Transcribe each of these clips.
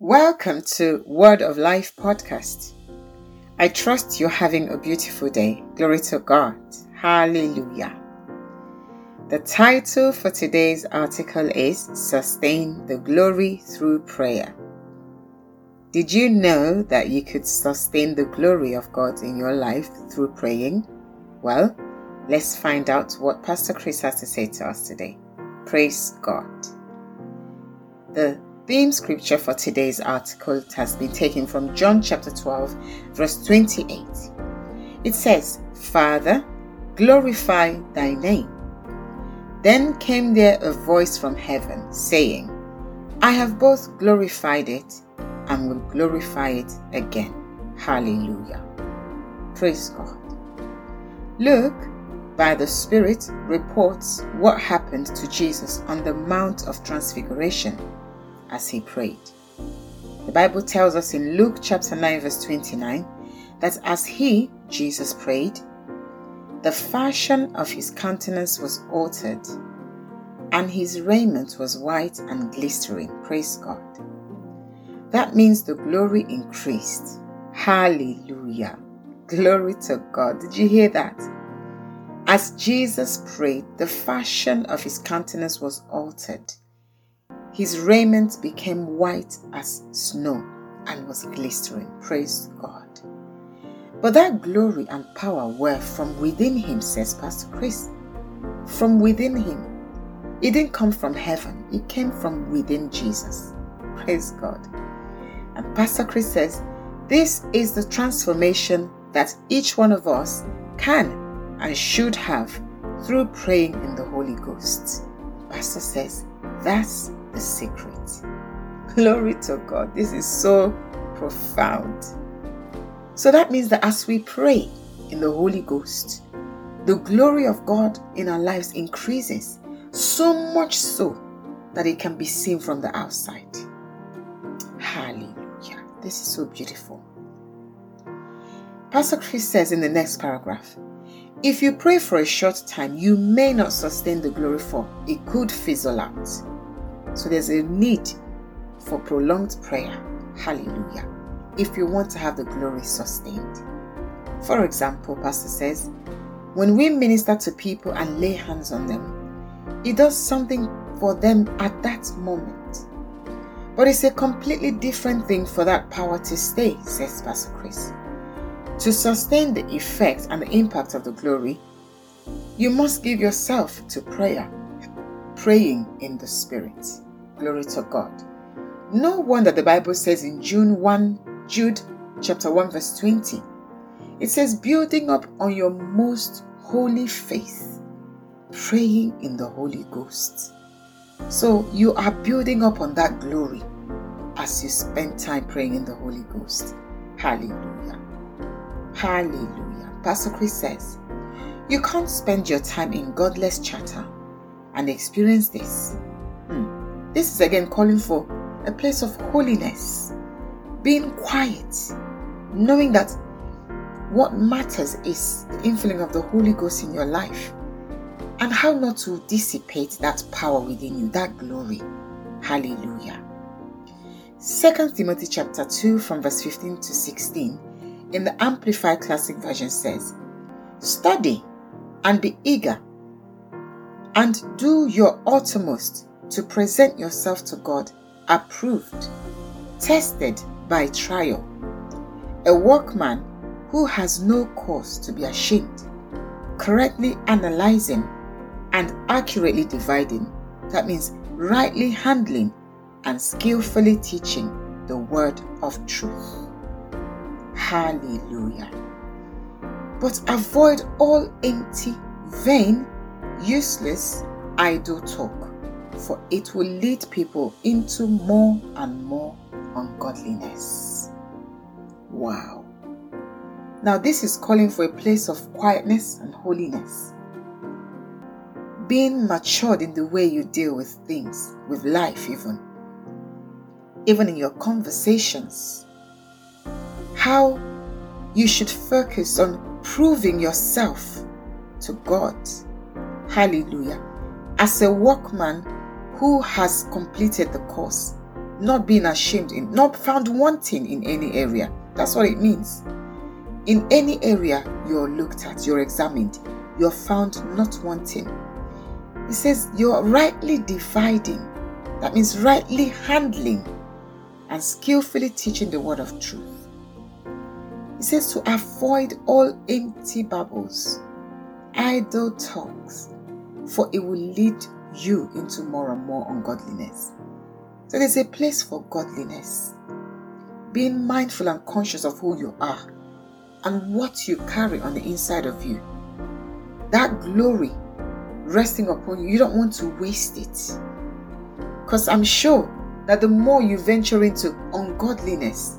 Welcome to Word of Life podcast. I trust you're having a beautiful day. Glory to God. Hallelujah. The title for today's article is Sustain the Glory Through Prayer. Did you know that you could sustain the glory of God in your life through praying? Well, let's find out what Pastor Chris has to say to us today. Praise God. The theme scripture for today's article has been taken from John chapter 12, verse 28. It says, Father, glorify thy name. Then came there a voice from heaven saying, I have both glorified it and will glorify it again. Hallelujah. Praise God. Luke, by the Spirit, reports what happened to Jesus on the Mount of Transfiguration as he prayed. The Bible tells us in Luke chapter 9, verse 29, that as he, Jesus, prayed, the fashion of his countenance was altered, and his raiment was white and glistering. Praise God. That means the glory increased. Hallelujah. Glory to God. Did you hear that? As Jesus prayed, the fashion of his countenance was altered his raiment became white as snow and was glistering. Praise God. But that glory and power were from within him, says Pastor Chris. From within him. It didn't come from heaven, it came from within Jesus. Praise God. And Pastor Chris says, This is the transformation that each one of us can and should have through praying in the Holy Ghost. Pastor says, That's the secret. Glory to God. This is so profound. So that means that as we pray in the Holy Ghost, the glory of God in our lives increases so much so that it can be seen from the outside. Hallelujah. This is so beautiful. Pastor Chris says in the next paragraph if you pray for a short time, you may not sustain the glory for it could fizzle out. So there's a need for prolonged prayer. Hallelujah. If you want to have the glory sustained. For example, Pastor says, when we minister to people and lay hands on them, it does something for them at that moment. But it's a completely different thing for that power to stay, says Pastor Chris. To sustain the effect and the impact of the glory, you must give yourself to prayer, praying in the Spirit. Glory to God. No wonder the Bible says in June 1, Jude chapter 1, verse 20, it says, building up on your most holy faith, praying in the Holy Ghost. So you are building up on that glory as you spend time praying in the Holy Ghost. Hallelujah. Hallelujah. Pastor Chris says, You can't spend your time in godless chatter and experience this. Hmm. This is again calling for a place of holiness, being quiet, knowing that what matters is the infilling of the Holy Ghost in your life and how not to dissipate that power within you, that glory. Hallelujah. 2 Timothy chapter 2 from verse 15 to 16 in the Amplified Classic Version says, Study and be eager and do your uttermost to present yourself to God approved, tested by trial, a workman who has no cause to be ashamed, correctly analyzing and accurately dividing, that means rightly handling and skillfully teaching the word of truth. Hallelujah. But avoid all empty, vain, useless, idle talk for it will lead people into more and more ungodliness. Wow. Now, this is calling for a place of quietness and holiness. Being matured in the way you deal with things, with life, even. Even in your conversations. How you should focus on proving yourself to God. Hallelujah. As a workman who has completed the course, not being ashamed in, not found wanting in any area. That's what it means. In any area you're looked at, you're examined, you're found not wanting. It says you're rightly dividing. That means rightly handling and skillfully teaching the word of truth. It says to avoid all empty babbles, idle talks, for it will lead you into more and more ungodliness. So there's a place for godliness. Being mindful and conscious of who you are and what you carry on the inside of you. That glory resting upon you, you don't want to waste it. Because I'm sure that the more you venture into ungodliness,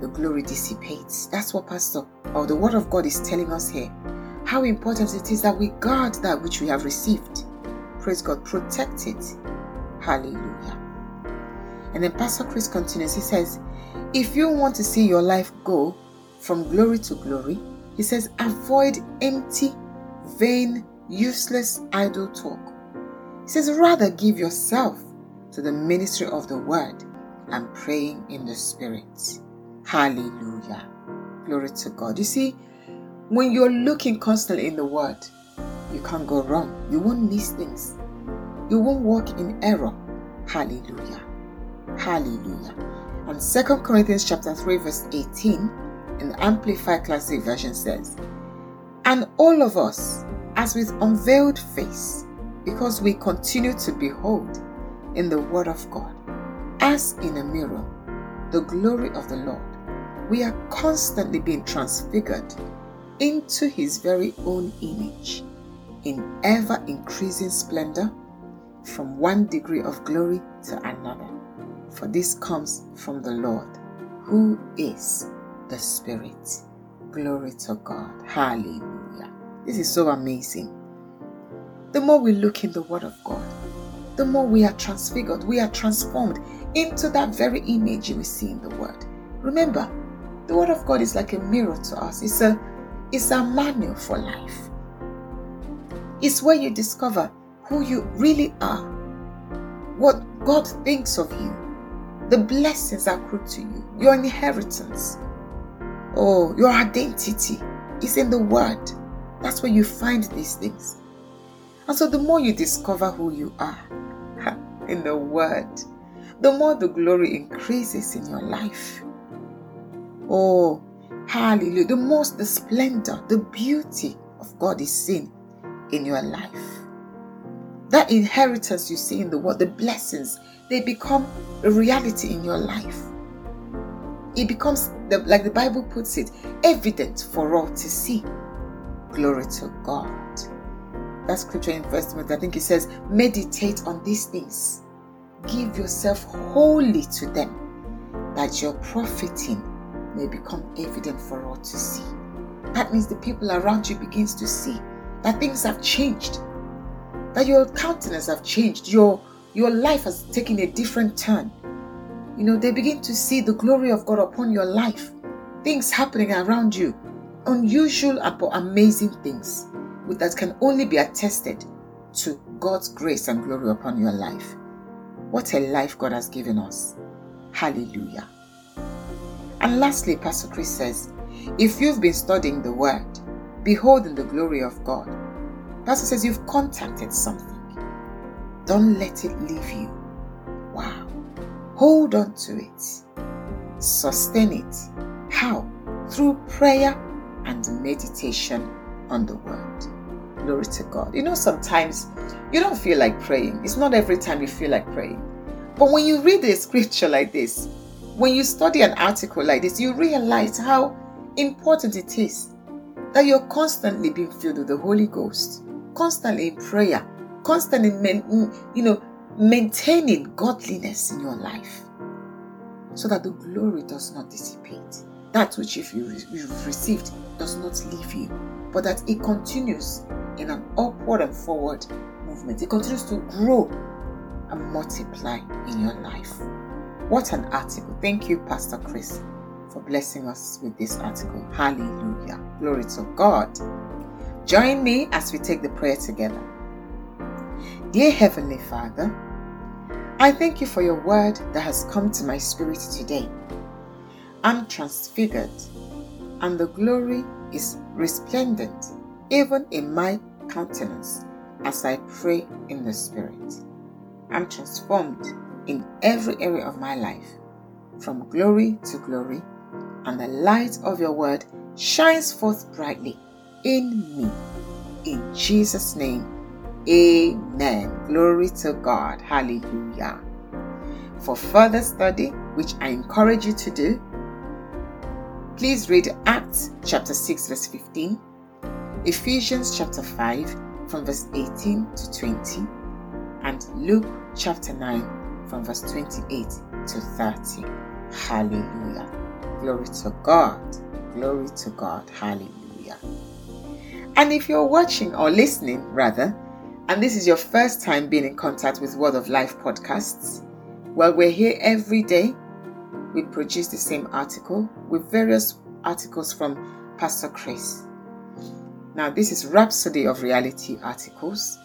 the glory dissipates. That's what Pastor or the Word of God is telling us here. How important it is that we guard that which we have received. Praise God, protect it. Hallelujah. And then Pastor Chris continues. He says, If you want to see your life go from glory to glory, he says, avoid empty, vain, useless, idle talk. He says, rather give yourself to the ministry of the word and praying in the spirit. Hallelujah. Glory to God. You see, when you're looking constantly in the word, you can't go wrong. You won't miss things. You won't walk in error. Hallelujah. Hallelujah. And 2 Corinthians chapter 3 verse 18 in the Amplified Classic Version says, And all of us, as with unveiled face, because we continue to behold in the Word of God, as in a mirror, the glory of the Lord, we are constantly being transfigured into His very own image in ever increasing splendor from one degree of glory to another for this comes from the Lord, who is the Spirit. Glory to God. Hallelujah. This is so amazing. The more we look in the Word of God, the more we are transfigured, we are transformed into that very image we see in the Word. Remember, the Word of God is like a mirror to us. It's a it's a manual for life. It's where you discover who you really are, what God thinks of you, the blessings accrue to you, your inheritance. Oh, your identity is in the Word. That's where you find these things. And so, the more you discover who you are in the Word, the more the glory increases in your life. Oh, hallelujah. The most the splendor, the beauty of God is seen in your life. That inheritance you see in the Word, the blessings they become a reality in your life. It becomes, the, like the Bible puts it, evident for all to see. Glory to God. That scripture in First Timothy, I think it says, meditate on these things. Give yourself wholly to them, that your profiting may become evident for all to see. That means the people around you begins to see that things have changed, that your countenance have changed, your your life has taken a different turn. You know, they begin to see the glory of God upon your life, things happening around you, unusual and amazing things that can only be attested to God's grace and glory upon your life. What a life God has given us. Hallelujah. And lastly, Pastor Chris says, if you've been studying the Word, beholding the glory of God, Pastor says you've contacted something. Don't let it leave you. Wow. Hold on to it. Sustain it. How? Through prayer and meditation on the Word. Glory to God. You know, sometimes you don't feel like praying. It's not every time you feel like praying. But when you read a scripture like this, when you study an article like this, you realize how important it is that you're constantly being filled with the Holy Ghost, constantly in prayer, constantly, mm, you know, maintaining godliness in your life so that the glory does not dissipate. That which if you you've received does not leave you, but that it continues in an upward and forward movement. It continues to grow and multiply in your life. What an article. Thank you, Pastor Chris, for blessing us with this article. Hallelujah. Glory to God. Join me as we take the prayer together. Dear Heavenly Father, I thank you for your word that has come to my spirit today. I'm transfigured, and the glory is resplendent even in my countenance as I pray in the Spirit. I'm transformed in every area of my life, from glory to glory, and the light of your word shines forth brightly in me. In Jesus' name, amen. Glory to God. Hallelujah. For further study, which I encourage you to do, please read Acts chapter 6, verse 15, Ephesians chapter 5, from verse 18 to 20, and Luke chapter 9 from verse 28 to 30. Hallelujah. Glory to God. Glory to God. Hallelujah. And if you're watching or listening, rather, and this is your first time being in contact with Word of Life podcasts, well, we're here every day. We produce the same article with various articles from Pastor Chris. Now, this is Rhapsody of Reality articles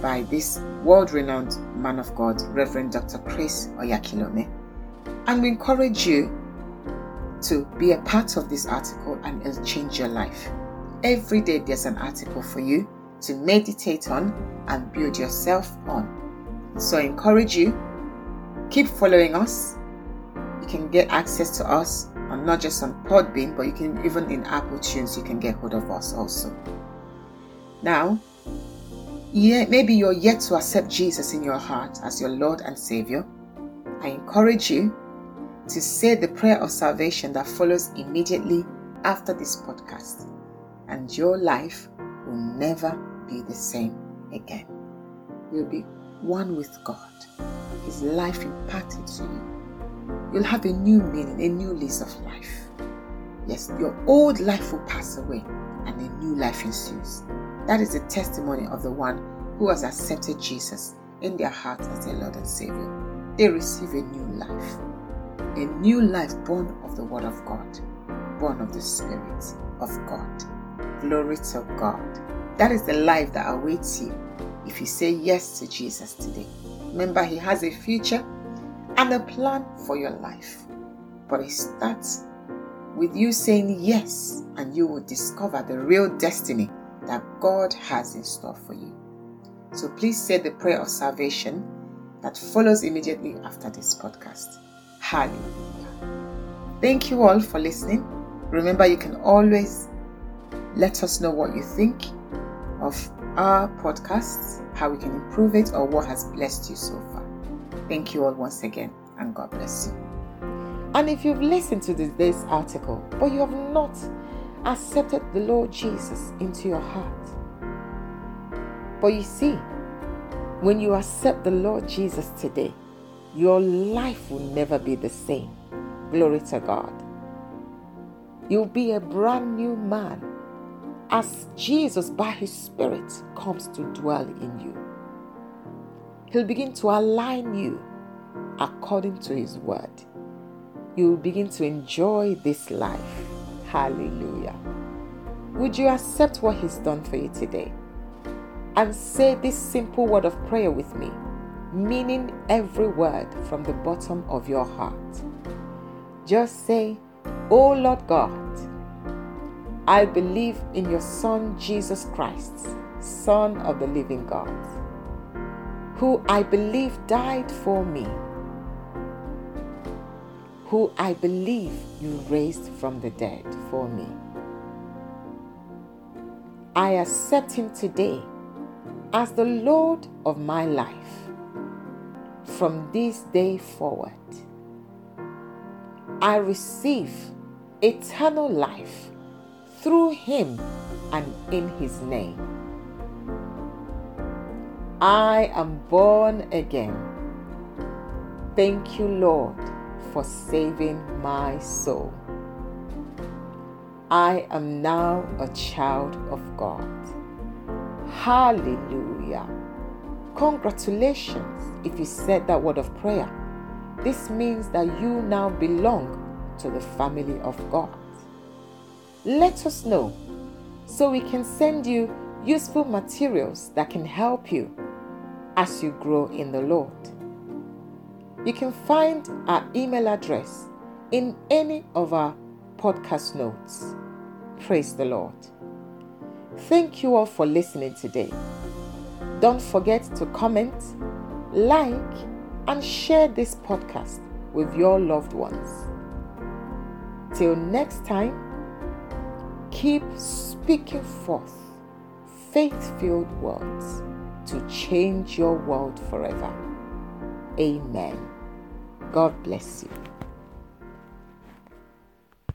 by this world renowned man of God, Reverend Dr. Chris Oyakhilome. And we encourage you to be a part of this article and it'll change your life. Every day there's an article for you to meditate on and build yourself on. So I encourage you, keep following us. You can get access to us and not just on Podbean, but you can even in Apple Tunes, you can get hold of us also. Now, yeah, maybe you're yet to accept Jesus in your heart as your Lord and Savior. I encourage you to say the prayer of salvation that follows immediately after this podcast, and your life will never be the same again. You'll be one with God, His life imparted to you you'll have a new meaning, a new lease of life. Yes, your old life will pass away and a new life ensues. That is the testimony of the one who has accepted Jesus in their heart as their Lord and Savior. They receive a new life, a new life born of the Word of God, born of the Spirit of God. Glory to God. That is the life that awaits you if you say yes to Jesus today. Remember, He has a future and a plan for your life. But it starts with you saying yes, and you will discover the real destiny that God has in store for you. So please say the prayer of salvation that follows immediately after this podcast. Hallelujah. Thank you all for listening. Remember, you can always let us know what you think of our podcasts, how we can improve it, or what has blessed you so far. Thank you all once again, and God bless you. And if you've listened to this article, but you have not accepted the Lord Jesus into your heart, but you see, when you accept the Lord Jesus today, your life will never be the same. Glory to God. You'll be a brand new man as Jesus, by His Spirit, comes to dwell in you. He'll begin to align you according to His word. You will begin to enjoy this life. Hallelujah. Would you accept what He's done for you today? And say this simple word of prayer with me, meaning every word from the bottom of your heart. Just say, Oh Lord God, I believe in your Son Jesus Christ, Son of the living God who I believe died for me, who I believe you raised from the dead for me. I accept him today as the Lord of my life from this day forward. I receive eternal life through him and in his name. I am born again. Thank you, Lord, for saving my soul. I am now a child of God. Hallelujah. Congratulations if you said that word of prayer. This means that you now belong to the family of God. Let us know so we can send you useful materials that can help you as you grow in the Lord. You can find our email address in any of our podcast notes. Praise the Lord. Thank you all for listening today. Don't forget to comment, like, and share this podcast with your loved ones. Till next time, keep speaking forth faith filled words to change your world forever. Amen. God bless you.